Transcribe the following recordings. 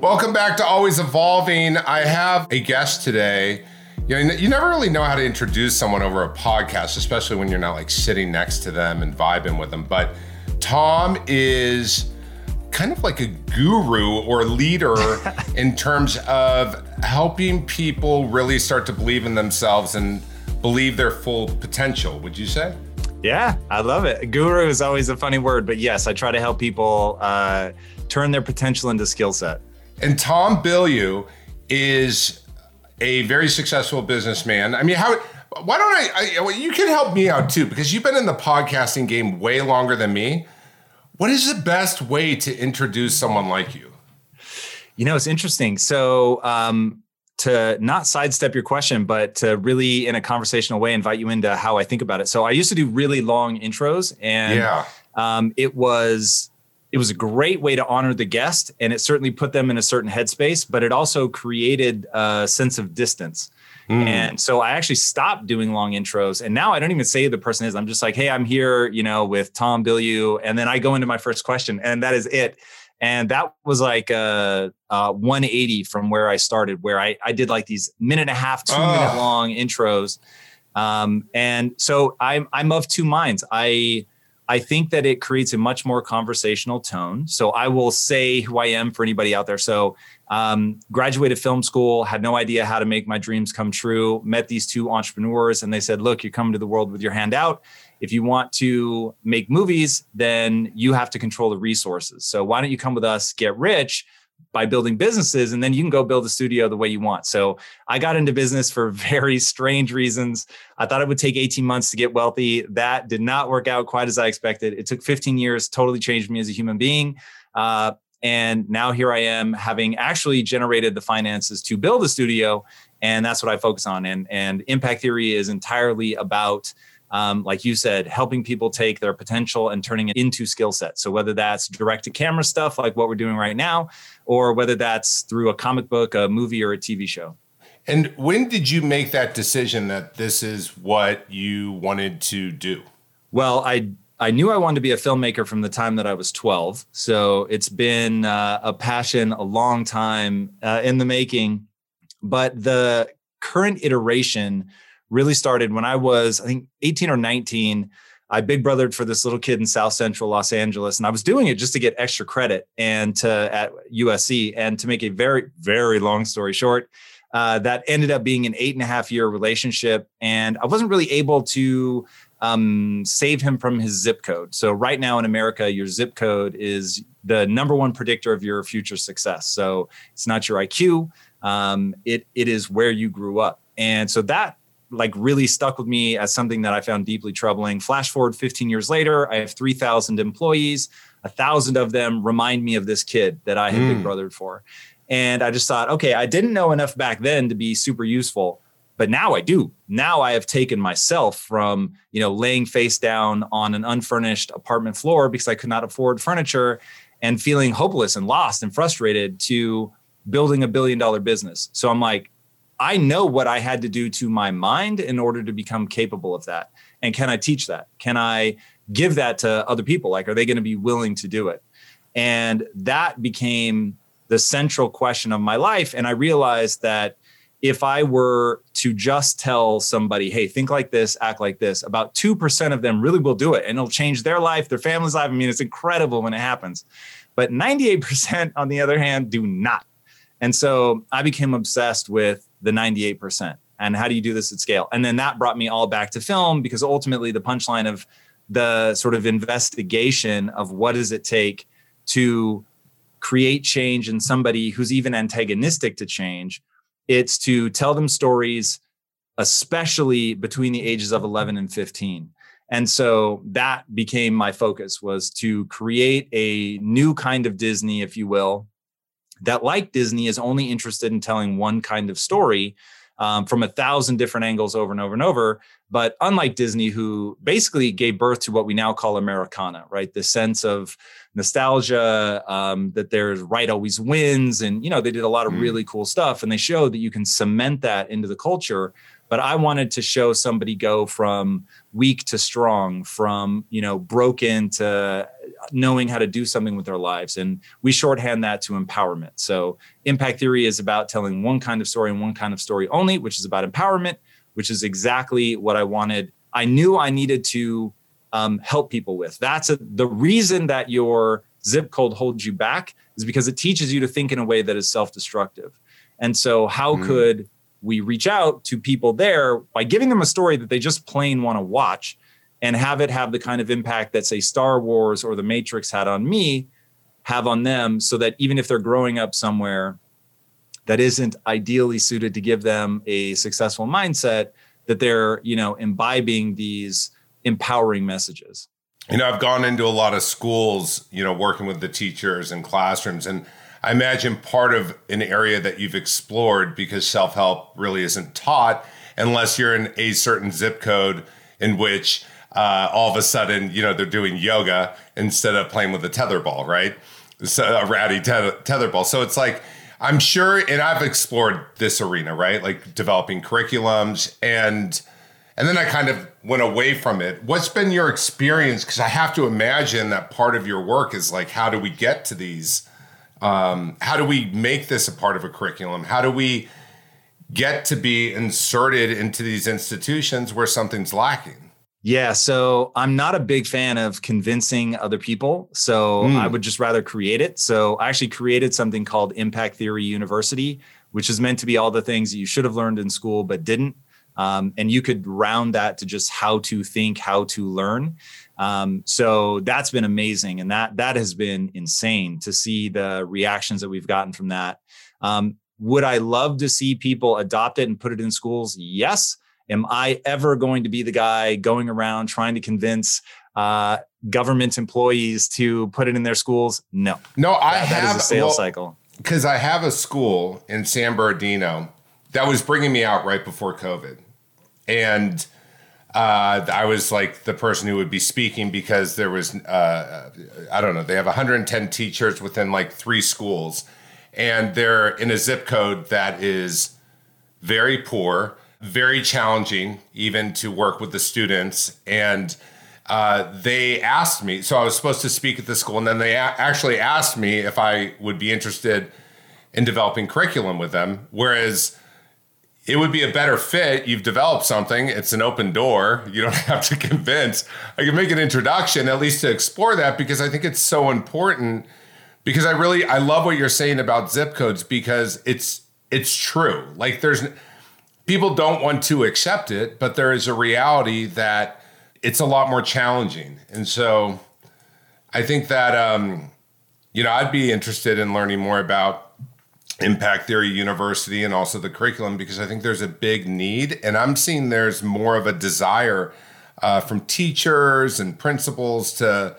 Welcome back to Always Evolving. I have a guest today. You know, you never really know how to introduce someone over a podcast, especially when you're not like sitting next to them and vibing with them. But Tom is kind of like a guru or leader in terms of helping people really start to believe in themselves and believe their full potential. Would you say? Yeah, I love it. Guru is always a funny word, but yes, I try to help people uh, turn their potential into skill set. And Tom Bilyeu is a very successful businessman. I mean, how? Why don't I, I? You can help me out too because you've been in the podcasting game way longer than me. What is the best way to introduce someone like you? You know, it's interesting. So, um, to not sidestep your question, but to really, in a conversational way, invite you into how I think about it. So, I used to do really long intros, and yeah. um, it was it was a great way to honor the guest and it certainly put them in a certain headspace but it also created a sense of distance. Mm. and so i actually stopped doing long intros and now i don't even say who the person is. I'm just like hey i'm here you know with tom bilyeu and then i go into my first question and that is it. And that was like a, a 180 from where i started where i, I did like these minute and a half two oh. minute long intros. Um, and so i'm i'm of two minds. I I think that it creates a much more conversational tone. So I will say who I am for anybody out there. So um, graduated film school, had no idea how to make my dreams come true. Met these two entrepreneurs, and they said, "Look, you're coming to the world with your hand out. If you want to make movies, then you have to control the resources. So why don't you come with us, get rich?" By building businesses and then you can go build a studio the way you want. So I got into business for very strange reasons. I thought it would take 18 months to get wealthy. That did not work out quite as I expected. It took 15 years, totally changed me as a human being. Uh, and now here I am having actually generated the finances to build a studio. And that's what I focus on. And, and impact theory is entirely about um, like you said, helping people take their potential and turning it into skill sets. So whether that's direct to camera stuff like what we're doing right now, or whether that's through a comic book, a movie, or a TV show. And when did you make that decision that this is what you wanted to do? Well, I I knew I wanted to be a filmmaker from the time that I was 12. So it's been uh, a passion a long time uh, in the making. But the current iteration really started when I was, I think, 18 or 19. I big brothered for this little kid in South Central Los Angeles, and I was doing it just to get extra credit and to at USC. And to make a very, very long story short, uh, that ended up being an eight and a half year relationship, and I wasn't really able to um, save him from his zip code. So right now in America, your zip code is the number one predictor of your future success. So it's not your IQ; um, it it is where you grew up. And so that like really stuck with me as something that I found deeply troubling. Flash forward 15 years later, I have 3,000 employees. A thousand of them remind me of this kid that I had mm. big brothered for. And I just thought, okay, I didn't know enough back then to be super useful, but now I do. Now I have taken myself from, you know, laying face down on an unfurnished apartment floor because I could not afford furniture and feeling hopeless and lost and frustrated to building a billion dollar business. So I'm like, I know what I had to do to my mind in order to become capable of that. And can I teach that? Can I give that to other people? Like, are they going to be willing to do it? And that became the central question of my life. And I realized that if I were to just tell somebody, hey, think like this, act like this, about 2% of them really will do it and it'll change their life, their family's life. I mean, it's incredible when it happens. But 98%, on the other hand, do not. And so I became obsessed with the 98%. And how do you do this at scale? And then that brought me all back to film because ultimately the punchline of the sort of investigation of what does it take to create change in somebody who's even antagonistic to change it's to tell them stories especially between the ages of 11 and 15 and so that became my focus was to create a new kind of disney if you will that, like Disney, is only interested in telling one kind of story um, from a thousand different angles over and over and over. But unlike Disney, who basically gave birth to what we now call Americana, right? The sense of nostalgia, um, that there's right always wins. And, you know, they did a lot of mm. really cool stuff and they showed that you can cement that into the culture. But I wanted to show somebody go from weak to strong, from, you know, broken to knowing how to do something with their lives. And we shorthand that to empowerment. So impact theory is about telling one kind of story and one kind of story only, which is about empowerment, which is exactly what I wanted. I knew I needed to um, help people with. That's a, the reason that your zip code holds you back is because it teaches you to think in a way that is self-destructive. And so how mm. could we reach out to people there by giving them a story that they just plain want to watch and have it have the kind of impact that say Star Wars or The Matrix had on me have on them so that even if they're growing up somewhere that isn't ideally suited to give them a successful mindset that they're you know imbibing these empowering messages you know i've gone into a lot of schools you know working with the teachers and classrooms and i imagine part of an area that you've explored because self-help really isn't taught unless you're in a certain zip code in which uh, all of a sudden, you know, they're doing yoga instead of playing with a tether ball, right? So a ratty tether, ball. So it's like, I'm sure, and I've explored this arena, right? Like developing curriculums and and then I kind of went away from it. What's been your experience? Because I have to imagine that part of your work is like, how do we get to these? Um, how do we make this a part of a curriculum? How do we get to be inserted into these institutions where something's lacking? Yeah, so I'm not a big fan of convincing other people. So mm. I would just rather create it. So I actually created something called Impact Theory University, which is meant to be all the things that you should have learned in school but didn't. Um, and you could round that to just how to think, how to learn. Um, so that's been amazing, and that that has been insane to see the reactions that we've gotten from that. Um, would I love to see people adopt it and put it in schools? Yes. Am I ever going to be the guy going around trying to convince uh, government employees to put it in their schools? No. No, I that, have that is a sales well, cycle. Because I have a school in San Bernardino that was bringing me out right before COVID, and uh, I was like the person who would be speaking because there was uh, I don't know they have 110 teachers within like three schools, and they're in a zip code that is very poor very challenging even to work with the students. And uh, they asked me so i was supposed to speak at the school and then they a- actually asked me if i would be interested in developing curriculum with them. Whereas it would be a better fit. You've developed something. It's an open door. You don't have to convince. I can make an introduction at least to explore that because i think it's so important. Because i really i love what you're saying about zip codes because it's it's true. Like there's people don't want to accept it, but there is a reality that it's a lot more challenging. And so I think that, um, you know, I'd be interested in learning more about Impact Theory University and also the curriculum because I think there's a big need. And I'm seeing there's more of a desire uh, from teachers and principals to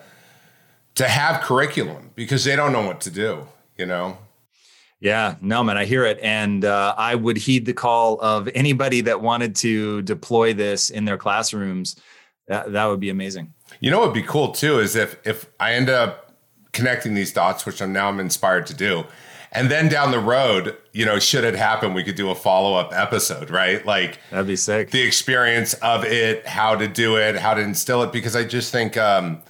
to have curriculum because they don't know what to do, you know? Yeah, no, man, I hear it. And uh, I would heed the call of anybody that wanted to deploy this in their classrooms. That, that would be amazing. You know what would be cool too is if if I end up connecting these dots, which I'm now I'm inspired to do, and then down the road, you know, should it happen, we could do a follow up episode, right? Like that'd be sick. The experience of it, how to do it, how to instill it, because I just think um,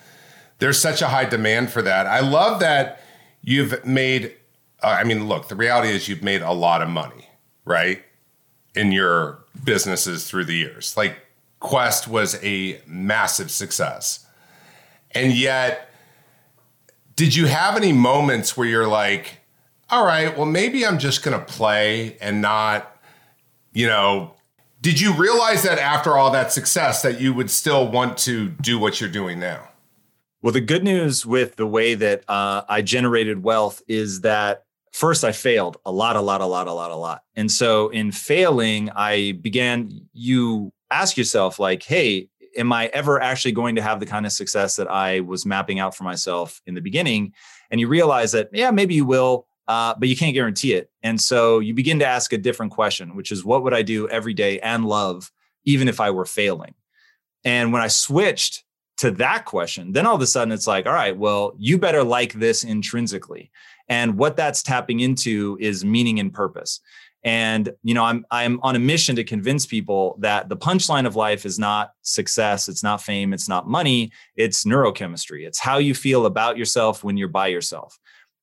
there's such a high demand for that. I love that you've made uh, I mean, look, the reality is you've made a lot of money, right? In your businesses through the years. Like Quest was a massive success. And yet, did you have any moments where you're like, all right, well, maybe I'm just going to play and not, you know, did you realize that after all that success that you would still want to do what you're doing now? Well, the good news with the way that uh, I generated wealth is that first I failed a lot, a lot, a lot, a lot, a lot. And so in failing, I began, you ask yourself, like, hey, am I ever actually going to have the kind of success that I was mapping out for myself in the beginning? And you realize that, yeah, maybe you will, uh, but you can't guarantee it. And so you begin to ask a different question, which is, what would I do every day and love, even if I were failing? And when I switched to that question, then all of a sudden it's like, all right, well, you better like this intrinsically. And what that's tapping into is meaning and purpose. And you know, I'm I'm on a mission to convince people that the punchline of life is not success, it's not fame, it's not money, it's neurochemistry. It's how you feel about yourself when you're by yourself.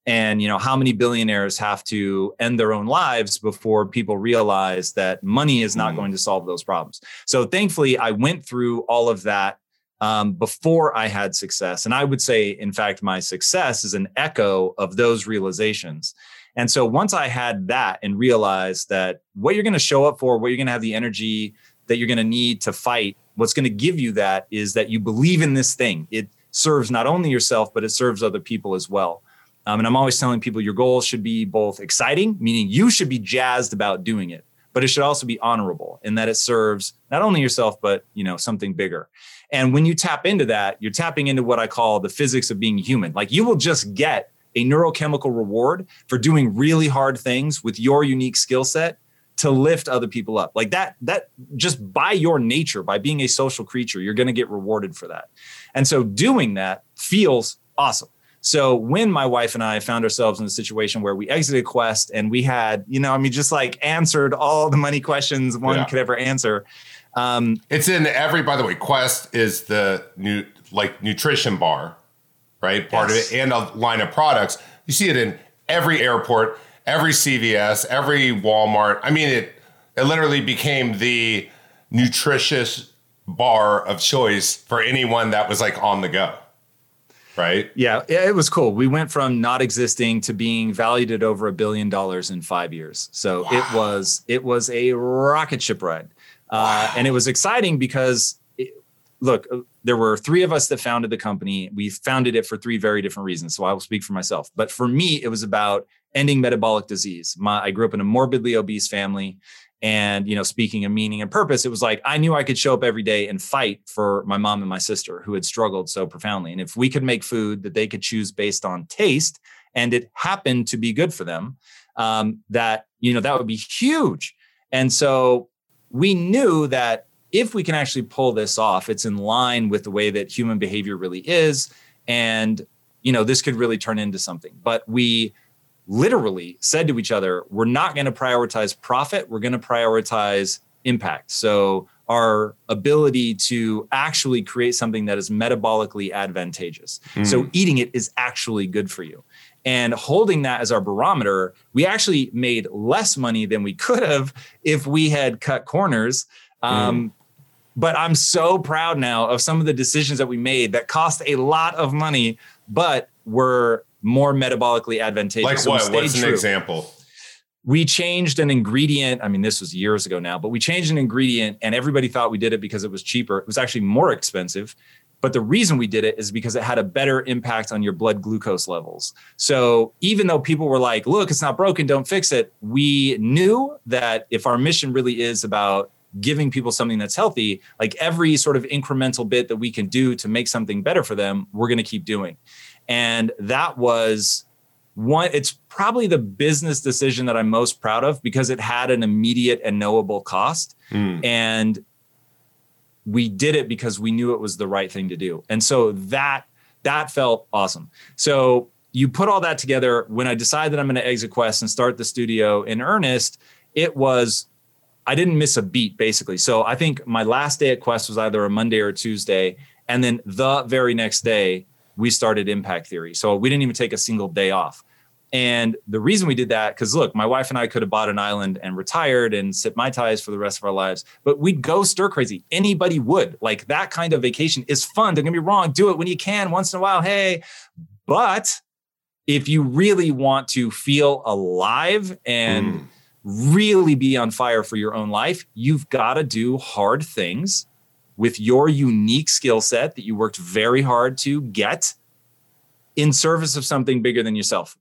And you know, how many billionaires have to end their own lives before people realize that money is not mm. going to solve those problems. So thankfully, I went through all of that um, before I had success. And I would say, in fact, my success is an echo of those realizations. And so once I had that and realized that what you're going to show up for, what you're going to have the energy that you're going to need to fight, what's going to give you that is that you believe in this thing. It serves not only yourself, but it serves other people as well. Um, and I'm always telling people your goals should be both exciting, meaning you should be jazzed about doing it, but it should also be honorable in that it serves not only yourself, but you know something bigger. And when you tap into that, you're tapping into what I call the physics of being human. Like you will just get a neurochemical reward for doing really hard things with your unique skill set to lift other people up. Like that, that just by your nature, by being a social creature, you're going to get rewarded for that. And so doing that feels awesome. So when my wife and I found ourselves in a situation where we exited Quest and we had, you know, I mean, just like answered all the money questions one yeah. could ever answer. Um, it's in every, by the way, Quest is the new like nutrition bar right? Part yes. of it and a line of products. You see it in every airport, every CVS, every Walmart. I mean, it it literally became the nutritious bar of choice for anyone that was like on the go. Right? Yeah, it was cool. We went from not existing to being valued at over a billion dollars in five years. So wow. it was it was a rocket ship ride, uh, wow. and it was exciting because look, uh, there were three of us that founded the company. We founded it for three very different reasons. So I will speak for myself. But for me, it was about ending metabolic disease. My, I grew up in a morbidly obese family. And, you know, speaking of meaning and purpose, it was like I knew I could show up every day and fight for my mom and my sister who had struggled so profoundly. And if we could make food that they could choose based on taste and it happened to be good for them, um, that, you know, that would be huge. And so we knew that if we can actually pull this off, it's in line with the way that human behavior really is. And, you know, this could really turn into something. But we literally said to each other, we're not going to prioritize profit, we're going to prioritize impact. So, our ability to actually create something that is metabolically advantageous. Mm. So, eating it is actually good for you. And holding that as our barometer, we actually made less money than we could have if we had cut corners. Um, mm. But I'm so proud now of some of the decisions that we made that cost a lot of money, but were more metabolically advantageous. Like so what? What's an example? We changed an ingredient. I mean, this was years ago now, but we changed an ingredient and everybody thought we did it because it was cheaper. It was actually more expensive. But the reason we did it is because it had a better impact on your blood glucose levels. So even though people were like, look, it's not broken, don't fix it, we knew that if our mission really is about giving people something that's healthy, like every sort of incremental bit that we can do to make something better for them, we're going to keep doing. And that was one, it's probably the business decision that I'm most proud of because it had an immediate and knowable cost. Mm. And we did it because we knew it was the right thing to do. And so that that felt awesome. So you put all that together when I decided that I'm going to exit Quest and start the studio in earnest, it was I didn't miss a beat basically. So I think my last day at Quest was either a Monday or a Tuesday. And then the very next day, we started Impact Theory. So we didn't even take a single day off. And the reason we did that, because look, my wife and I could have bought an island and retired and sip Mai Tais for the rest of our lives, but we'd go stir crazy. Anybody would. Like that kind of vacation is fun. Don't get me wrong. Do it when you can once in a while. Hey, but if you really want to feel alive and mm really be on fire for your own life, you've got to do hard things with your unique skill set that you worked very hard to get in service of something bigger than yourself.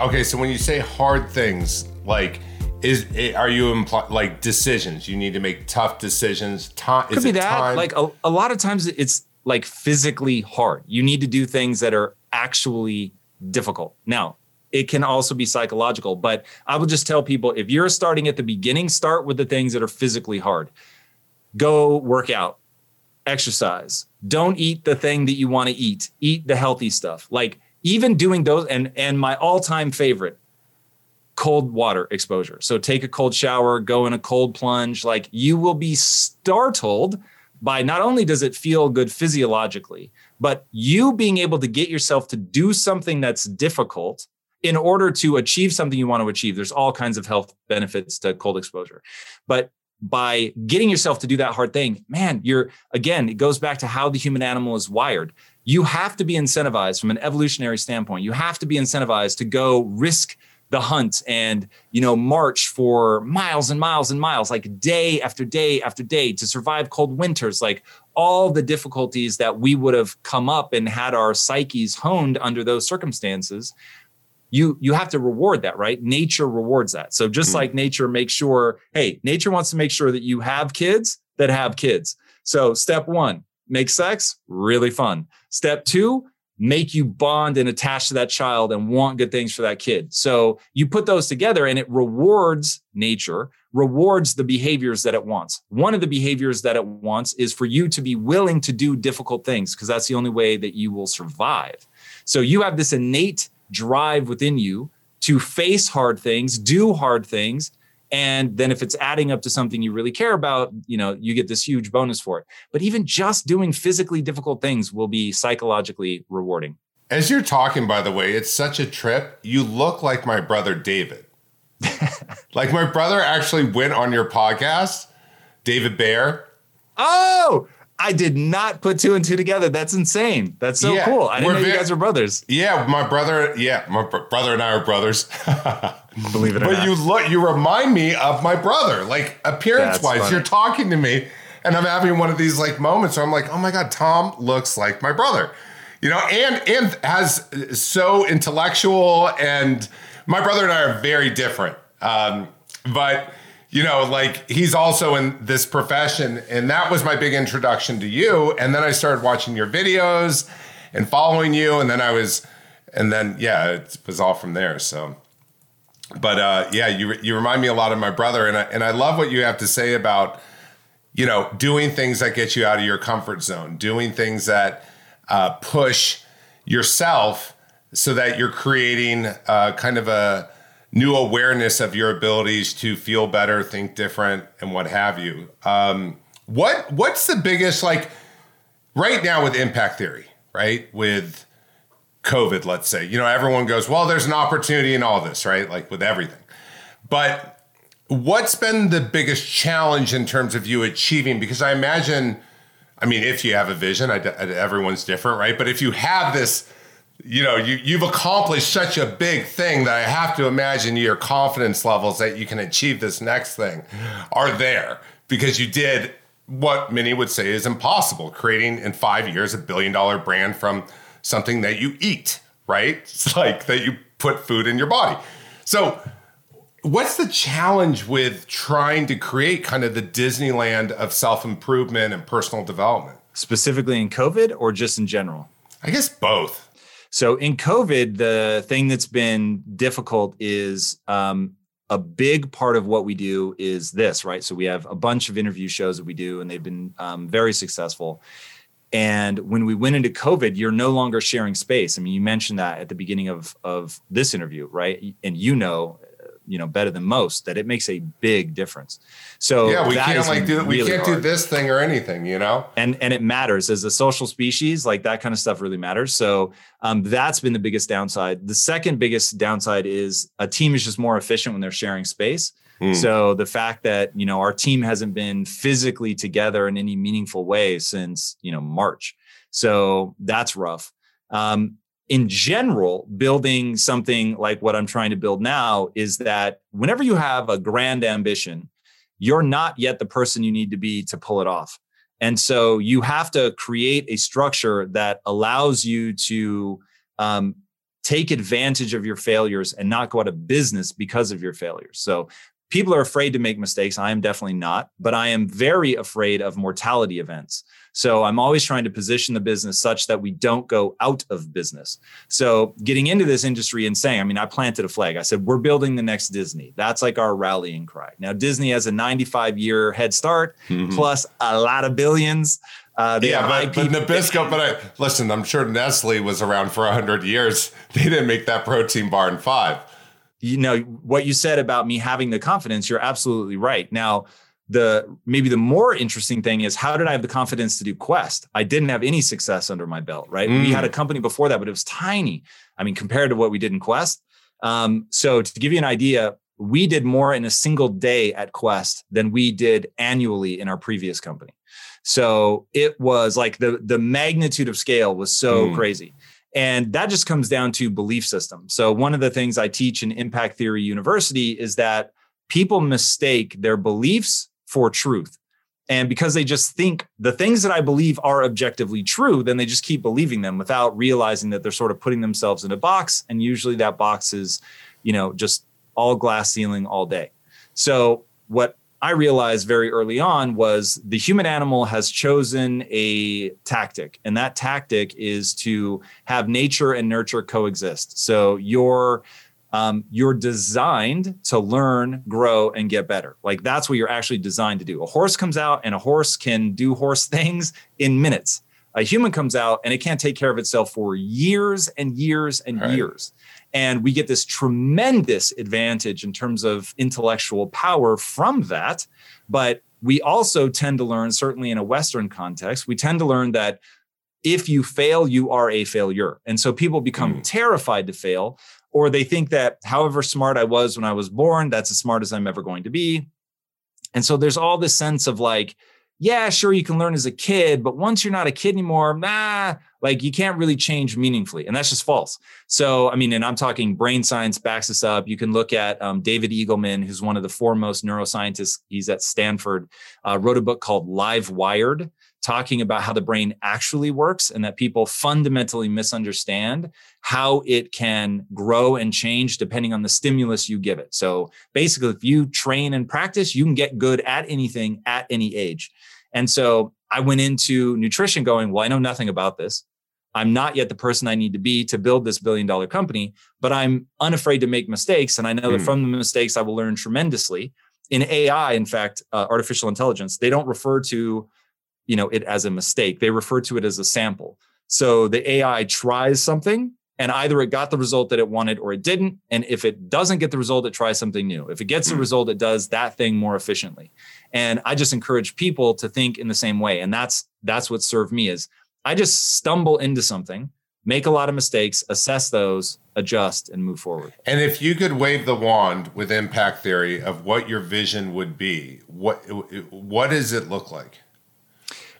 Okay, so when you say hard things, like is eh, are you imply like decisions? You need to make tough decisions. Time could be that. Time? Like a, a lot of times, it's like physically hard. You need to do things that are actually difficult. Now, it can also be psychological, but I will just tell people if you're starting at the beginning, start with the things that are physically hard. Go work out. exercise. Don't eat the thing that you want to eat. Eat the healthy stuff. Like even doing those and and my all-time favorite cold water exposure. So take a cold shower, go in a cold plunge, like you will be startled by not only does it feel good physiologically, but you being able to get yourself to do something that's difficult in order to achieve something you want to achieve. There's all kinds of health benefits to cold exposure. But by getting yourself to do that hard thing, man, you're again, it goes back to how the human animal is wired. You have to be incentivized from an evolutionary standpoint. You have to be incentivized to go risk the hunt and you know march for miles and miles and miles like day after day after day to survive cold winters like all the difficulties that we would have come up and had our psyches honed under those circumstances you you have to reward that right nature rewards that so just mm like nature makes sure hey nature wants to make sure that you have kids that have kids so step 1 make sex really fun step 2 make you bond and attach to that child and want good things for that kid. So you put those together and it rewards nature, rewards the behaviors that it wants. One of the behaviors that it wants is for you to be willing to do difficult things because that's the only way that you will survive. So you have this innate drive within you to face hard things, do hard things, and then if it's adding up to something you really care about you know you get this huge bonus for it. But even just doing physically difficult things will be psychologically rewarding. As you're talking by the way it's such a trip you look like my brother david. Like my brother actually went on your podcast david bear oh I did not put two and two together. That's insane. That's so yeah, cool. I didn't know you guys are brothers. Yeah, my brother. Yeah, my br- brother and I are brothers. Believe it or but not. But you look, you remind me of my brother, like appearance That's wise. Funny. You're talking to me, and I'm having one of these like moments where I'm like, oh my god, Tom looks like my brother. You know, and and has so intellectual, and my brother and I are very different. Um, but you know, like he's also in this profession. And that was my big introduction to you. And then I started watching your videos and following you. And then I was, and then, yeah, it was all from there. So, but uh, yeah, you, you remind me a lot of my brother. And I, and I love what you have to say about, you know, doing things that get you out of your comfort zone, doing things that uh, push yourself so that you're creating uh, kind of a, new awareness of your abilities to feel better, think different, and what have you. Um, what what's the biggest like right now with impact theory, right? With COVID, let's say, you know, everyone goes, well, there's an opportunity in all this, right? Like with everything. But what's been the biggest challenge in terms of you achieving? Because I imagine, I mean, if you have a vision, I, everyone's different, right? But if you have this you know, you, you've accomplished such a big thing that I have to imagine your confidence levels that you can achieve this next thing are there because you did what many would say is impossible creating in five years a billion dollar brand from something that you eat, right? It's like that you put food in your body. So, what's the challenge with trying to create kind of the Disneyland of self improvement and personal development? Specifically in COVID or just in general? I guess both. So in COVID, the thing that's been difficult is um, a big part of what we do is this, right? So we have a bunch of interview shows that we do, and they've been um, very successful. And when we went into COVID, you're no longer sharing space. I mean, you mentioned that at the beginning of of this interview, right? And you know, you know better than most that it makes a big difference. So yeah we can't like do really we can't hard. do this thing or anything you know? And and it matters. As a social species like that kind of stuff really matters. So um, that's been the biggest downside. The second biggest downside is a team is just more efficient when they're sharing space. Mm. so the fact that you know our team hasn't been physically together in any meaningful way since you know march. So that's rough. Um, in general, building something like what I'm trying to build now is that whenever you have a grand ambition, you're not yet the person you need to be to pull it off. And so you have to create a structure that allows you to um, take advantage of your failures and not go out of business because of your failures. So people are afraid to make mistakes. I am definitely not, but I am very afraid of mortality events. So I'm always trying to position the business such that we don't go out of business. So getting into this industry and saying, I mean, I planted a flag. I said, we're building the next Disney. That's like our rallying cry. Now, Disney has a 95 year head start, mm-hmm. plus a lot of billions. Uh, yeah, but, IP but Nabisco. But I, listen, I'm sure Nestle was around for hundred years. They didn't make that protein bar in five. You know what you said about me having the confidence you're absolutely right. Now the maybe the more interesting thing is how did i have the confidence to do quest? I didn't have any success under my belt right? We Mm. had a company before that but it was tiny i mean compared to what we did in quest. Um, so to give you an idea we did more in a single day at quest than we did annually in our previous company. So it was like the the magnitude of scale was so Mm. crazy and that just comes down to belief system. So, one of the things I teach in Impact Theory University is that people mistake their beliefs for truth. And because they just think the things that I believe are objectively true, then they just keep believing them without realizing that they're sort of putting themselves in a box. And usually that box is, you know, just all glass ceiling all day. So, what I realized very early on was the human animal has chosen a tactic, and that tactic is to have nature and nurture coexist. So you're um, you're designed to learn, grow, and get better. Like that's what you're actually designed to do. A horse comes out, and a horse can do horse things in minutes. A human comes out, and it can't take care of itself for years and years and Right. years. And we get this tremendous advantage in terms of intellectual power from that. But we also tend to learn, certainly in a Western context, we tend to learn that if you fail, you are a failure. And so people become Mm. terrified to fail, or they think that however smart I was when I was born, that's as smart as I'm ever going to be. And so there's all this sense of like, yeah, sure, you can learn as a kid, but once you're not a kid anymore, nah, like you can't really change meaningfully. And that's just false. So, I mean, and I'm talking brain science backs this up. You can look at um, David Eagleman, who's one of the foremost neuroscientists. He's at Stanford, uh, wrote a book called Livewired, talking about how the brain actually works and that people fundamentally misunderstand how it can grow and change depending on the stimulus you give it. So basically, if you train and practice, you can get good at anything at any age. And so I went into nutrition going, well, I know nothing about this. I'm not yet the person I need to be to build this billion dollar company, but I'm unafraid to make mistakes. And I know that Hmm. from the mistakes, I will learn tremendously. In AI, in fact, uh, artificial intelligence, they don't refer to you know it as a mistake they refer to it as a sample so the ai tries something and either it got the result that it wanted or it didn't and if it doesn't get the result it tries something new if it gets the Hmm. result it does that thing more efficiently and i just encourage people to think in the same way and that's that's what served me is i just stumble into something make a lot of mistakes assess those adjust and move forward And if you could wave the wand with impact theory of what your vision would be, what what does it look like?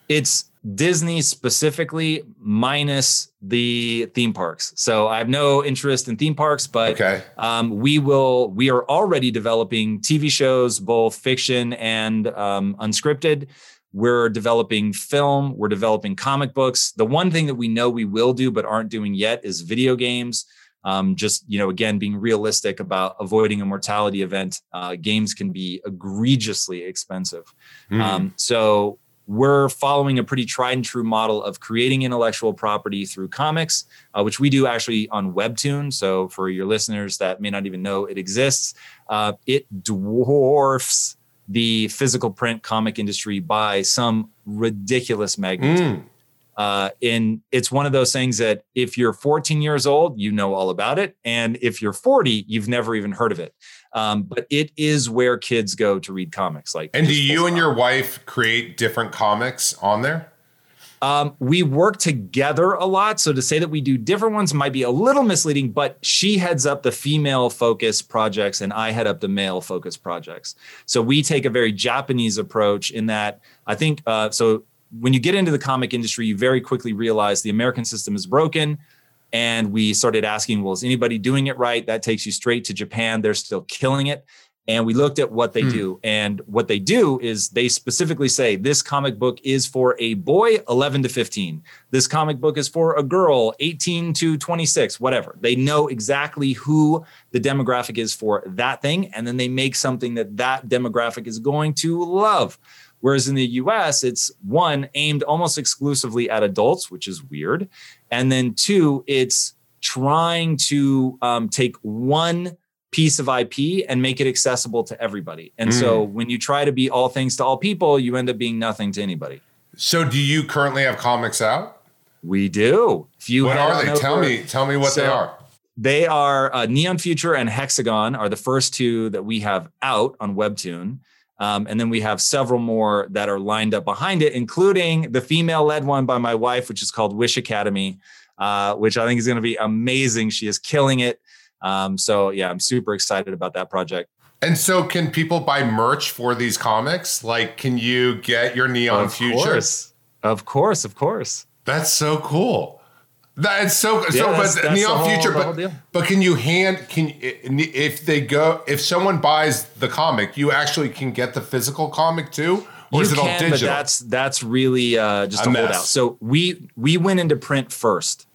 it's Disney specifically minus the theme parks. So I have no interest in theme parks, but Okay. um, we will. We are already developing TV shows, both fiction and um, unscripted. We're developing film. We're developing comic books. The one thing that we know we will do but aren't doing yet is video games. Um, just you know, again, being realistic about avoiding a mortality event. Uh, games can be egregiously expensive. Hmm. Um, so we're following a pretty tried and true model of creating intellectual property through comics, uh, which we do actually on Webtoon. So for your listeners that may not even know it exists, uh, it dwarfs the physical print comic industry by some ridiculous magnitude. Mm. Uh, and it's one of those things that if you're 14 years old, you know all about it. And if you're 40, you've never even heard of it. Um, but it is where kids go to read comics. Like, And do you and your wife create different comics on there? Um, we work together a lot. So to say that we do different ones might be a little misleading, but she heads up the female focus projects and I head up the male focus projects. So we take a very Japanese approach in that I think uh, so. When you get into the comic industry, you very quickly realize the American system is broken. And we started asking, well, is anybody doing it right? That takes you straight to Japan. They're still killing it. And we looked at what they Hmm. do. And what they do is they specifically say this comic book is for a boy 11 to 15. This comic book is for a girl 18 to 26, whatever. They know exactly who the demographic is for that thing. And then they make something that that demographic is going to love. Whereas in the US, it's one aimed almost exclusively at adults, which is weird. And then two, it's trying to um, take one piece of IP and make it accessible to everybody. And so when you try to be all things to all people, you end up being nothing to anybody. So, do you currently have comics out? We do. If you what are they? Over, tell me. Tell me what so they are. They are uh, Neon Future and Hexagon are the first two that we have out on Webtoon. Um, and then we have several more that are lined up behind it, including the female led one by my wife, which is called Wish Academy, uh, which I think is going to be amazing. She is killing it. Um, so, yeah, I'm super excited about that project. And so, can people buy merch for these comics? Like, can you get your Neon of Future? Course. Of course, of course. That's so cool. That's so yeah, so. That's, but that's Neon whole, Future, but but can you hand can if they go if someone buys the comic, you actually can get the physical comic too, or you is it can, all digital? But that's that's really uh, just a, a holdout. So we we went into print first.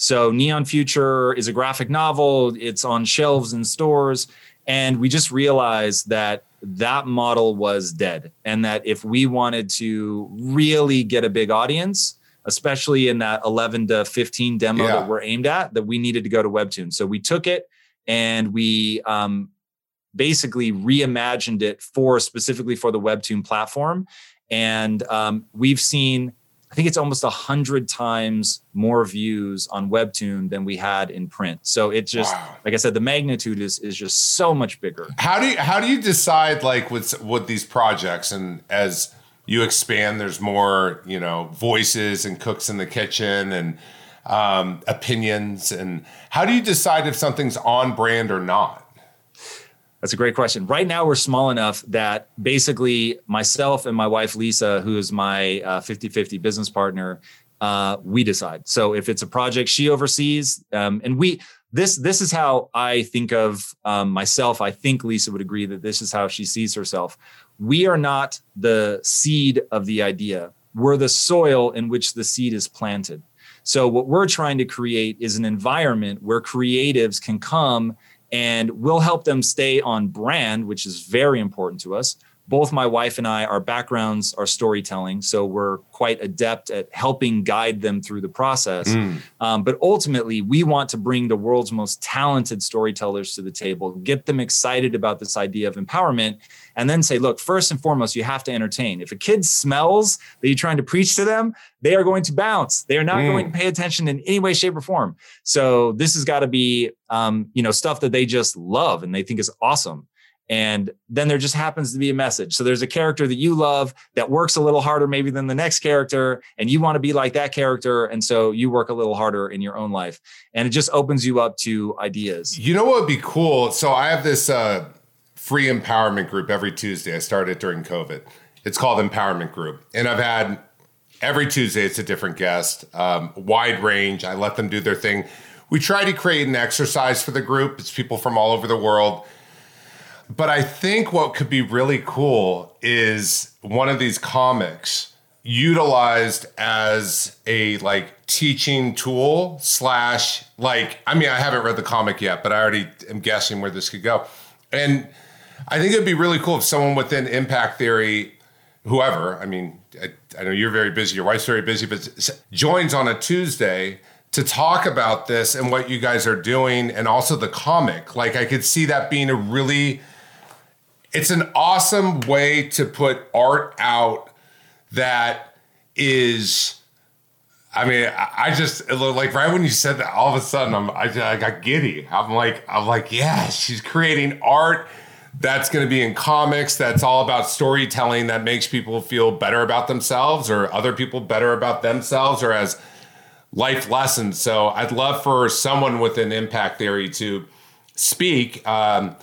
So Neon Future is a graphic novel. It's on shelves in stores, and we just realized that that model was dead, and that if we wanted to really get a big audience especially in that 11 to 15 demo yeah. that we're aimed at, that we needed to go to Webtoon. So we took it and we um, basically reimagined it for specifically for the Webtoon platform. And um, we've seen, I think it's almost a hundred times more views on Webtoon than we had in print. So it just, wow. like I said, the magnitude is is just so much bigger. How do you how do you decide like with with these projects and as you expand, there's more, you know, voices and cooks in the kitchen and um, opinions. And how do you decide if something's on brand or not? That's a great question. Right now, we're small enough that basically myself and my wife, Lisa, who is my 50 uh, 50 business partner, uh, we decide. So if it's a project she oversees, um, and we, this this is how I think of um, myself. I think Lisa would agree that this is how she sees herself we are not the seed of the idea. We're the soil in which the seed is planted. So, what we're trying to create is an environment where creatives can come and we'll help them stay on brand, which is very important to us, both my wife and I, our backgrounds are storytelling. So we're quite adept at helping guide them through the process. Mm. Um, but ultimately, we want to bring the world's most talented storytellers to the table, get them excited about this idea of empowerment, and then say, look, first and foremost, you have to entertain. If a kid smells that you're trying to preach to them, they are going to bounce. They are not mm. going to pay attention in any way, shape, or form. So this has got to be, um, you know, stuff that they just love and they think is awesome and then there just happens to be a message so there's a character that you love that works a little harder maybe than the next character and you want to be like that character and so you work a little harder in your own life and it just opens you up to ideas you know what would be cool so i have this uh, free empowerment group every tuesday. I started during covid. It's called empowerment group. And i've had every tuesday it's a different guest um, wide range. I let them do their thing. We try to create an exercise for the group. It's people from all over the world. But I think what could be really cool is one of these comics utilized as a like teaching tool slash like I mean I haven't read the comic yet, but I already am guessing where this could go. And I think it'd be really cool if someone within impact theory, whoever, I mean, I, I know you're very busy, your wife's very busy, but joins on a Tuesday to talk about this and what you guys are doing and also the comic. Like I could see that being a really it's an awesome way to put art out that is I mean, I just like right when you said that, all of a sudden I'm I, I got giddy. I'm like I'm like, yeah, she's creating art that's going to be in comics. That's all about storytelling that makes people feel better about themselves or other people better about themselves or as life lessons. So I'd love for someone with an impact theory to speak. Um,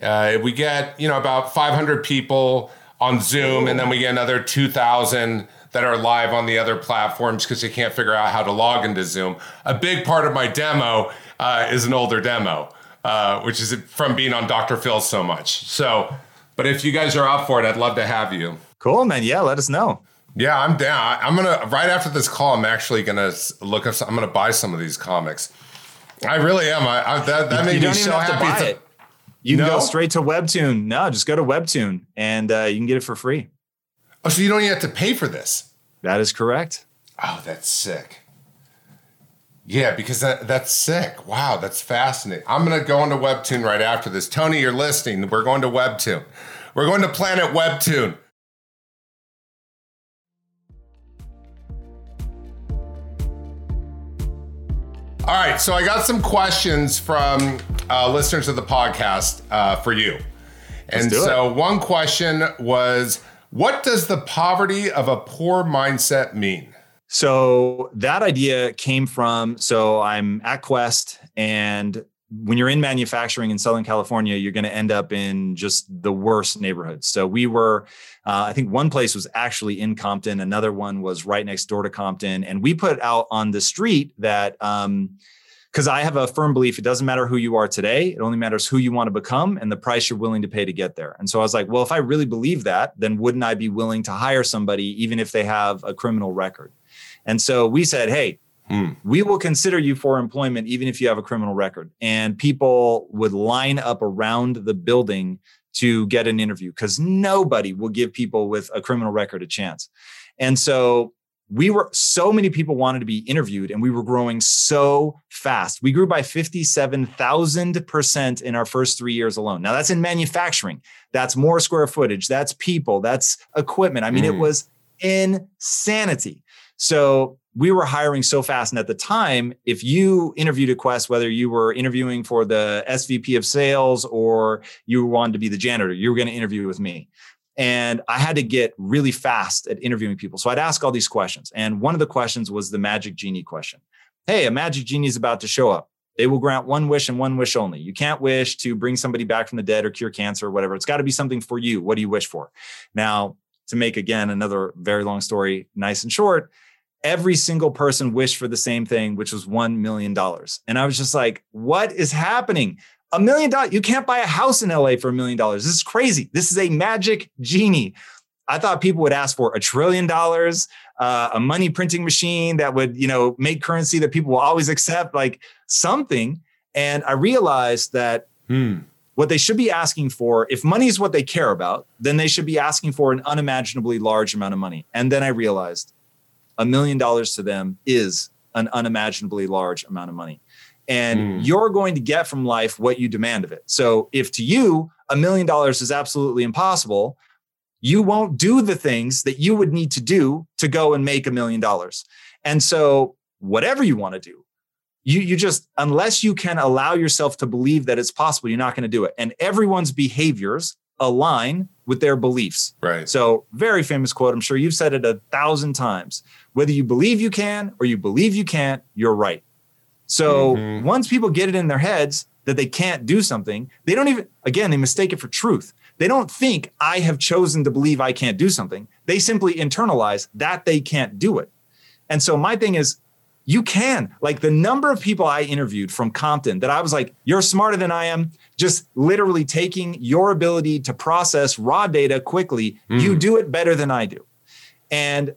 uh, we get you know about 500 people on Zoom, and then we get another 2,000 that are live on the other platforms because they can't figure out how to log into Zoom. A big part of my demo uh, is an older demo, uh, which is from being on Dr. Phil so much. So, but if you guys are up for it, I'd love to have you. Cool, man. Yeah, let us know. Yeah, I'm down. I'm gonna right after this call. I'm actually gonna look up. I'm gonna buy some of these comics. I really am. I, I that that made me so happy. To you can no? go straight to Webtoon. No, just go to Webtoon and uh, you can get it for free. Oh, so you don't even have to pay for this? That is correct. Oh, that's sick. Yeah, because that, that's sick. Wow, that's fascinating. I'm going to go into Webtoon right after this. Tony, you're listening. We're going to Webtoon. We're going to Planet Webtoon. All right, so I got some questions from uh, listeners of the podcast uh, for you. And so one question was What does the poverty of a poor mindset mean? So, that idea came from so I'm at Quest, and when you're in manufacturing in Southern California, you're going to end up in just the worst neighborhoods. So we were, uh, I think one place was actually in Compton, another one was right next door to Compton, and we put out on the street that. Um, because I have a firm belief it doesn't matter who you are today. It only matters who you want to become and the price you're willing to pay to get there. And so I was like, well, if I really believe that, then wouldn't I be willing to hire somebody even if they have a criminal record? And so we said, hey, Mm. We will consider you for employment even if you have a criminal record. And people would line up around the building to get an interview because nobody will give people with a criminal record a chance. And so we were so many people wanted to be interviewed and we were growing so fast. We grew by 57,000% in our first 3 years alone. Now that's in manufacturing. That's more square footage, that's people, that's equipment. I mean mm. it was insanity. So we were hiring so fast. And at the time, if you interviewed at Quest, whether you were interviewing for the SVP of sales or you wanted to be the janitor, you were going to interview with me. And I had to get really fast at interviewing people. So I'd ask all these questions. And one of the questions was the magic genie question. Hey, a magic genie is about to show up. They will grant one wish and one wish only. You can't wish to bring somebody back from the dead or cure cancer or whatever. It's got to be something for you. What do you wish for? Now, to make again another very long story nice and short, every single person wished for the same thing, which was $1 million. And I was just like, what is happening? A million dollars. You can't buy a house in LA for a million dollars. This is crazy. This is a magic genie. I thought people would ask for a trillion dollars, uh, a money printing machine that would, you know, make currency that people will always accept, like something. And I realized that hmm. what they should be asking for, if money is what they care about, then they should be asking for an unimaginably large amount of money. And then I realized a million dollars to them is an unimaginably large amount of money. And mm. you're going to get from life what you demand of it. So if to you, a million dollars is absolutely impossible, you won't do the things that you would need to do to go and make a million dollars. And so, whatever you want to do, you, you just, unless you can allow yourself to believe that it's possible, you're not going to do it. And everyone's behaviors align with their beliefs. Right. So, very famous quote. I'm sure you've said it a thousand times. Whether you believe you can or you believe you can't, you're right. So, mm-hmm. once people get it in their heads that they can't do something, they don't even, again, they mistake it for truth. They don't think I have chosen to believe I can't do something. They simply internalize that they can't do it. And so, my thing is, you can. Like the number of people I interviewed from Compton that I was like, you're smarter than I am. Just literally taking your ability to process raw data quickly, mm. you do it better than I do. And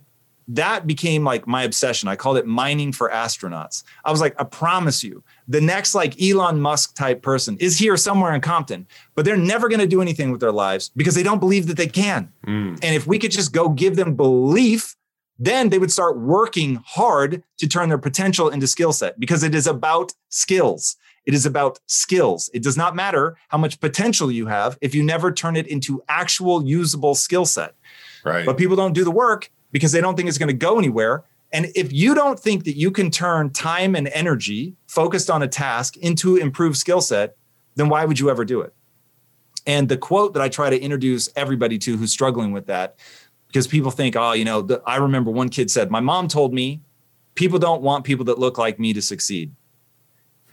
that became like my obsession. I called it mining for astronauts. I was like, I promise you, the next like Elon Musk type person is here somewhere in Compton, but they're never going to do anything with their lives because they don't believe that they can. Mm. And if we could just go give them belief then they would start working hard to turn their potential into skill set because it is about skills. It is about skills. It does not matter how much potential you have if you never turn it into actual usable skill set. Right. But people don't do the work because they don't think it's going to go anywhere. And if you don't think that you can turn time and energy focused on a task into improved skill set, then why would you ever do it? And the quote that I try to introduce everybody to who's struggling with that because people think, oh, you know, the, I remember one kid said, my mom told me people don't want people that look like me to succeed.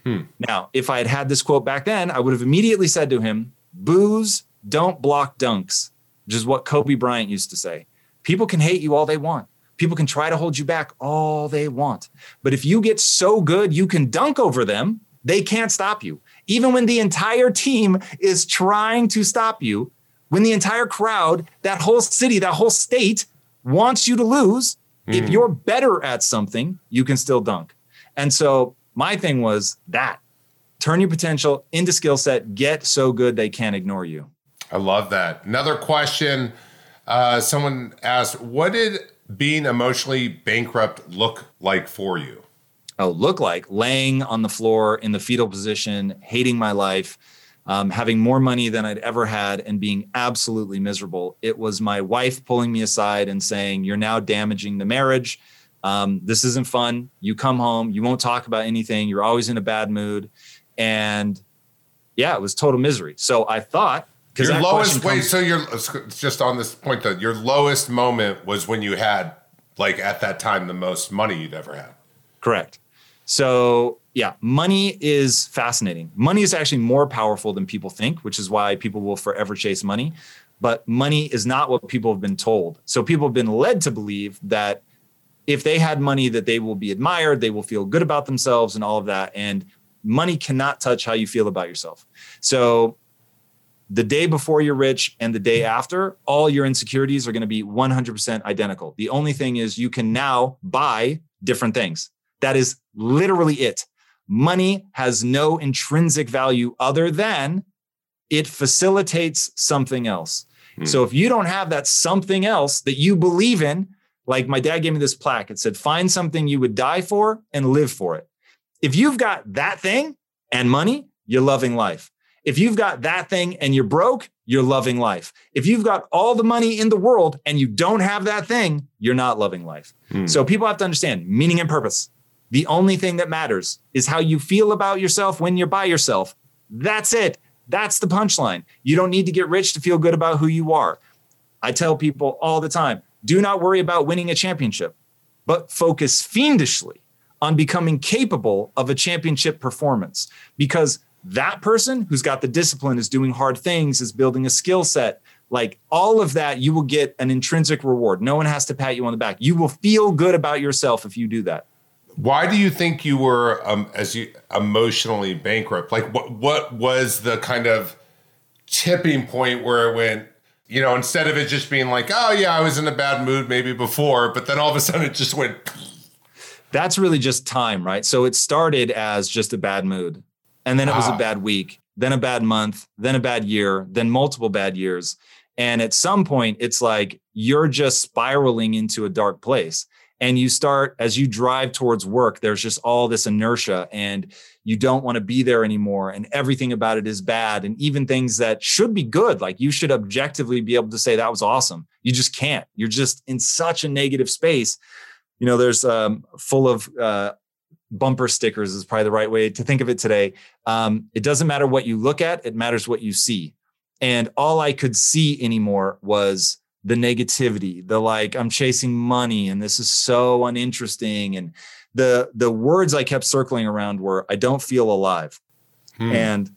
Hmm. Now, if I had had this quote back then, I would have immediately said to him, boos don't block dunks, which is what Kobe Bryant used to say. People can hate you all they want. People can try to hold you back all they want. But if you get so good you can dunk over them, they can't stop you. Even when the entire team is trying to stop you, when the entire crowd, that whole city, that whole state wants you to lose, mm. if you're better at something, you can still dunk. And so my thing was that turn your potential into skill set, get so good they can't ignore you. I love that. Another question uh, someone asked, What did being emotionally bankrupt look like for you? Oh, look like laying on the floor in the fetal position, hating my life, um, having more money than I'd ever had and being absolutely miserable. It was my wife pulling me aside and saying, You're now damaging the marriage. Um, this isn't fun. You come home, you won't talk about anything. You're always in a bad mood. And yeah, it was total misery. So I thought, because your lowest wait, so you're just on this point that your lowest moment was when you had like at that time the most money you'd ever had. Correct. So yeah, money is fascinating. Money is actually more powerful than people think, which is why people will forever chase money. But money is not what people have been told. So people have been led to believe that if they had money that they will be admired, they will feel good about themselves and all of that. And money cannot touch how you feel about yourself. So the day before you're rich and the day after, all your insecurities are going to be 100% identical. The only thing is you can now buy different things. That is literally it. Money has no intrinsic value other than it facilitates something else. Hmm. So if you don't have that something else that you believe in, like my dad gave me this plaque, it said, find something you would die for and live for it. If you've got that thing and money, you're loving life. If you've got that thing and you're broke, you're loving life. If you've got all the money in the world and you don't have that thing, you're not loving life. Hmm. So people have to understand meaning and purpose. The only thing that matters is how you feel about yourself when you're by yourself. That's it. That's the punchline. You don't need to get rich to feel good about who you are. I tell people all the time do not worry about winning a championship, but focus fiendishly on becoming capable of a championship performance because that person who's got the discipline is doing hard things, is building a skill set. Like all of that, you will get an intrinsic reward. No one has to pat you on the back. You will feel good about yourself if you do that. Why do you think you were, um, as you emotionally bankrupt? Like, what what was the kind of tipping point where it went? You know, instead of it just being like, oh yeah, I was in a bad mood maybe before, but then all of a sudden it just went. That's really just time, right? So it started as just a bad mood and then it was a bad week, then a bad month, then a bad year, then multiple bad years. And at some point, it's like you're just spiraling into a dark place. And you start, as you drive towards work, there's just all this inertia and you don't want to be there anymore. And everything about it is bad. And even things that should be good, like you should objectively be able to say that was awesome. You just can't. You're just in such a negative space. You know, there's um, full of uh, bumper stickers is probably the right way to think of it today. Um, it doesn't matter what you look at, it matters what you see. And all I could see anymore was the negativity, the like, I'm chasing money and this is so uninteresting. And the the words I kept circling around were, I don't feel alive. Hmm. And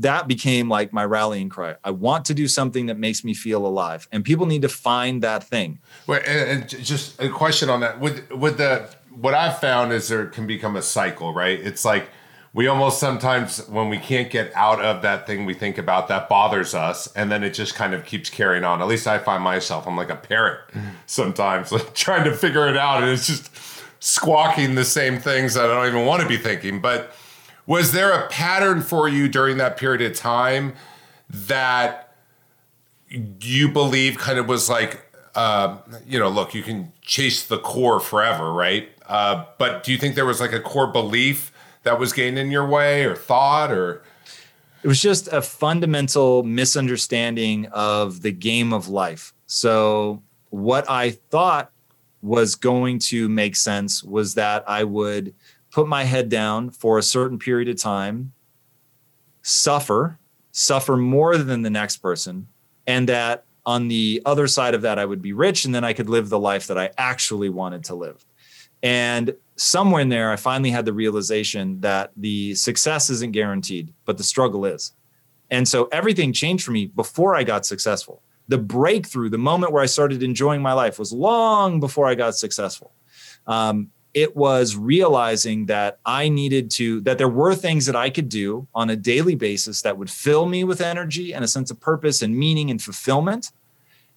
that became like my rallying cry. I want to do something that makes me feel alive, and people need to find that thing. Wait, and, just a question on that: with with the what I've found is there can become a cycle, right? It's like we almost sometimes when we can't get out of that thing we think about that bothers us and then it just kind of keeps carrying on. At least i find myself i'm like a parrot sometimes like trying to figure it out and it's just squawking the same things that i don't even want to be thinking. But was there a pattern for you during that period of time that you believe kind of was like uh, you know look you can chase the core forever right uh, but do you think there was like a core belief that was getting in your way or thought or? It was just a fundamental misunderstanding of the game of life. So, what I thought was going to make sense was that I would put my head down for a certain period of time, suffer, suffer more than the next person, and that on the other side of that, I would be rich and then I could live the life that I actually wanted to live. And somewhere in there, I finally had the realization that the success isn't guaranteed, but the struggle is. And so everything changed for me before I got successful. The breakthrough, the moment where I started enjoying my life was long before I got successful. Um, it was realizing that I needed to, that there were things that I could do on a daily basis that would fill me with energy and a sense of purpose and meaning and fulfillment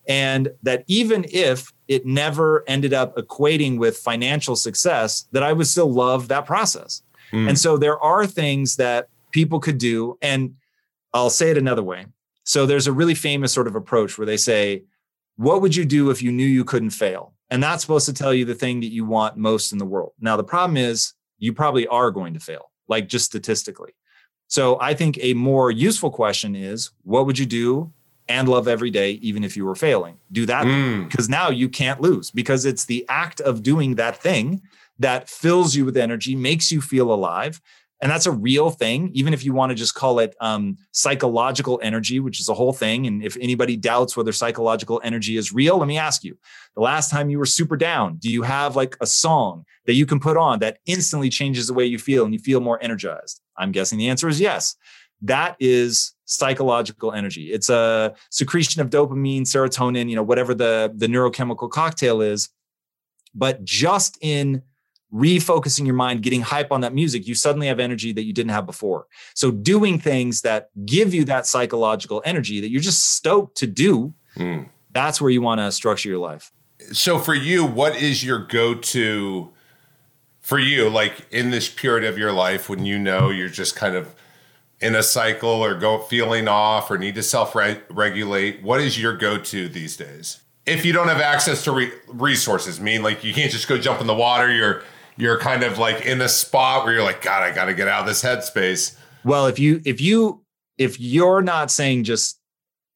and that even if it never ended up equating with financial success that i would still love that process. Mm. and so there are things that people could do and i'll say it another way. So there's a really famous sort of approach where they say what would you do if you knew you couldn't fail? And that's supposed to tell you the thing that you want most in the world. Now the problem is you probably are going to fail like just statistically. So i think a more useful question is what would you do and love every day, even if you were failing. Do that because now you can't lose because it's the act of doing that thing that fills you with energy, makes you feel alive. And that's a real thing, even if you want to just call it um, psychological energy, which is a whole thing. And if anybody doubts whether psychological energy is real, let me ask you the last time you were super down, do you have like a song that you can put on that instantly changes the way you feel and you feel more energized? I'm guessing the answer is yes. That is psychological energy. It's a secretion of dopamine, serotonin, you know, whatever the, the neurochemical cocktail is. But just in refocusing your mind, getting hype on that music, you suddenly have energy that you didn't have before. So doing things that give you that psychological energy that you're just stoked to do, mm. that's where you want to structure your life. So for you, what is your go-to for you like in this period of your life when you know you're just kind of in a cycle or go feeling off or need to self-regulate, what is your go-to these days? If you don't have access to re- resources, I mean like you can't just go jump in the water, you're you're kind of like in a spot where you're like, God, I got to get out of this headspace. Well, if you if you if you're not saying just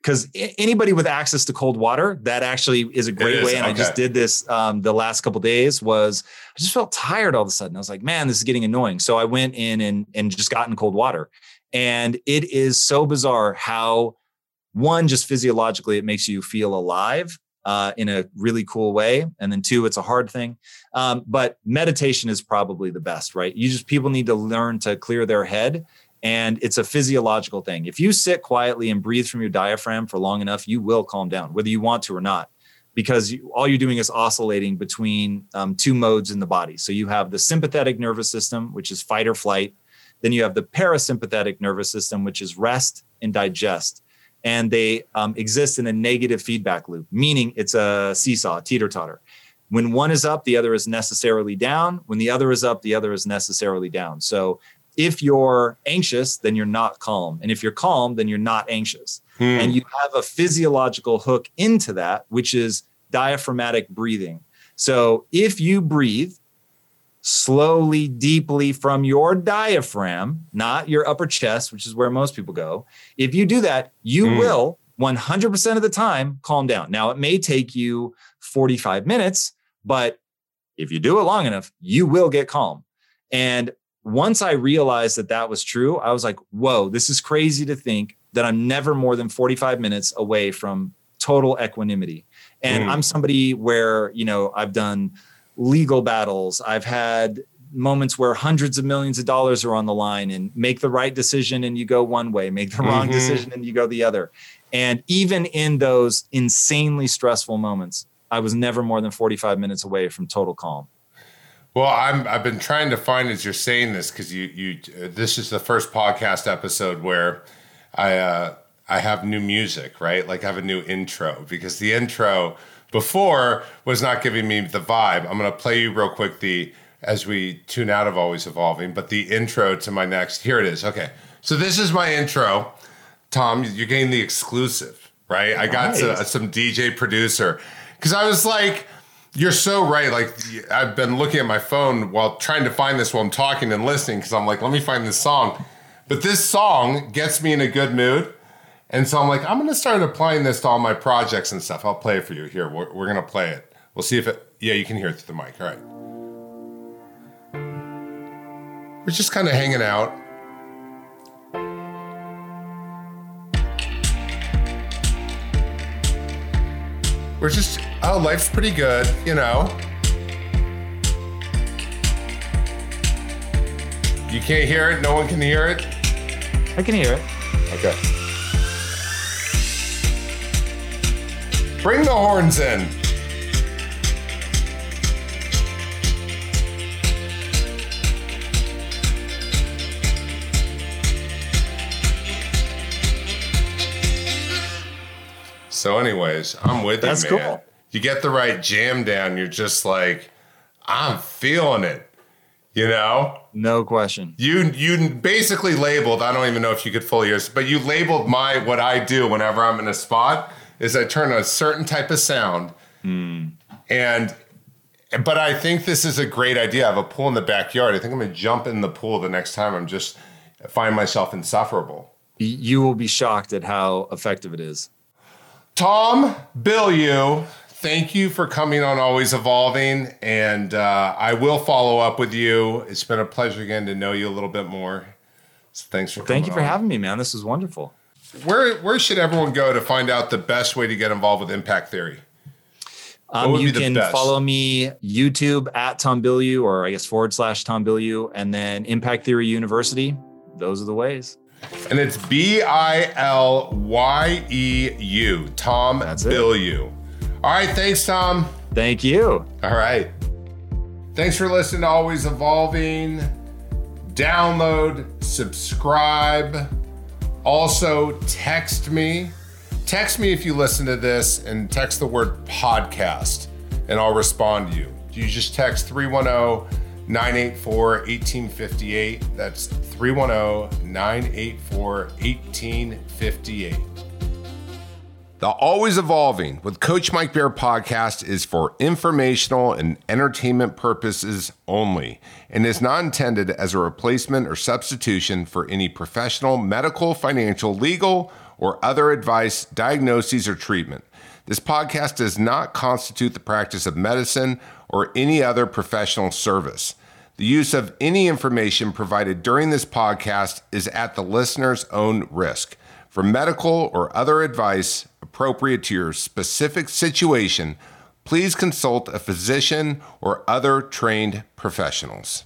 because anybody with access to cold water, that actually is a great way. And okay. I just did this um, the last couple days. Was I just felt tired all of a sudden? I was like, man, this is getting annoying. So I went in and and just got in cold water, and it is so bizarre how one just physiologically it makes you feel alive uh, in a really cool way. And then two, it's a hard thing. Um, but meditation is probably the best, right? You just people need to learn to clear their head. And it's a physiological thing. If you sit quietly and breathe from your diaphragm for long enough, you will calm down, whether you want to or not, because you, all you're doing is oscillating between um, two modes in the body. So you have the sympathetic nervous system, which is fight or flight. Then you have the parasympathetic nervous system, which is rest and digest and they um, exist in a negative feedback loop, meaning it's a seesaw, teeter totter. When one is up, the other is necessarily down. When the other is up, the other is necessarily down. So if you're anxious, then you're not calm. And if you're calm, then you're not anxious. Hmm. And you have a physiological hook into that, which is diaphragmatic breathing. So if you breathe slowly, deeply from your diaphragm, not your upper chest, which is where most people go. If you do that, you mm. will 100% of the time calm down. Now, it may take you 45 minutes, but if you do it long enough, you will get calm. And once I realized that that was true, I was like, whoa, this is crazy to think that I'm never more than 45 minutes away from total equanimity. And mm. I'm somebody where, you know, I've done legal battles. I've had moments where hundreds of millions of dollars are on the line and make the right decision and you go one way, make the wrong mm-hmm. decision and you go the other. And even in those insanely stressful moments, I was never more than 45 minutes away from total calm. Well, I'm I've been trying to find as you're saying this because you you this is the first podcast episode where I uh, I have new music, right? Like I have a new intro because the intro before was not giving me the vibe. I'm going to play you real quick the as we tune out of always evolving, but the intro to my next. Here it is. Okay, so this is my intro. Tom, you're getting the exclusive, right? Nice. I got to, some DJ producer because I was like. You're so right. Like I've been looking at my phone while trying to find this while I'm talking and listening because I'm like, let me find this song. But this song gets me in a good mood. And so I'm like, I'm going to start applying this to all my projects and stuff. I'll play it for you. Here, we're, we're going to play it. We'll see if it, yeah, you can hear it through the mic. All right. We're just kind of hanging out. We're just, oh, life's pretty good, you know. You can't hear it? No one can hear it? I can hear it. Okay. Bring the horns in. So, anyways, I'm with That's you, man. Cool. You get the right jam down, you're just like, I'm feeling it. You know? No question. You you basically labeled, I don't even know if you could fully use, but you labeled my what I do whenever I'm in a spot is I turn a certain type of sound, mm. and but I think this is a great idea. I have a pool in the backyard. I think I'm gonna jump in the pool the next time I'm just find myself insufferable. You will be shocked at how effective it is. Tom Bilyeu, thank you for coming on Always Evolving. And uh, I will follow up with you. It's been a pleasure again to know you a little bit more. So thanks for coming Thank you for on. having me, man. This was wonderful. Where where should everyone go to find out the best way to get involved with impact theory? Um, you can follow me YouTube at Tom Bilyeu, or I guess forward slash Tom Bilyeu, and then Impact Theory University. Those are the ways. And it's B I L Y E U. Tom That's it. All right, thanks, Tom. Thank you. All right. Thanks for listening to Always Evolving. Download, subscribe. Also, text me. Text me if you listen to this and text the word podcast, and I'll respond to you. You just text 310 984 1858. That's 310 984 1858. The Always Evolving with Coach Mike Bayer podcast is for informational and entertainment purposes only and is not intended as a replacement or substitution for any professional, medical, financial, legal, or other advice, diagnoses, or treatment. This podcast does not constitute the practice of medicine or any other professional service. The use of any information provided during this podcast is at the listener's own risk. For medical or other advice appropriate to your specific situation, please consult a physician or other trained professionals.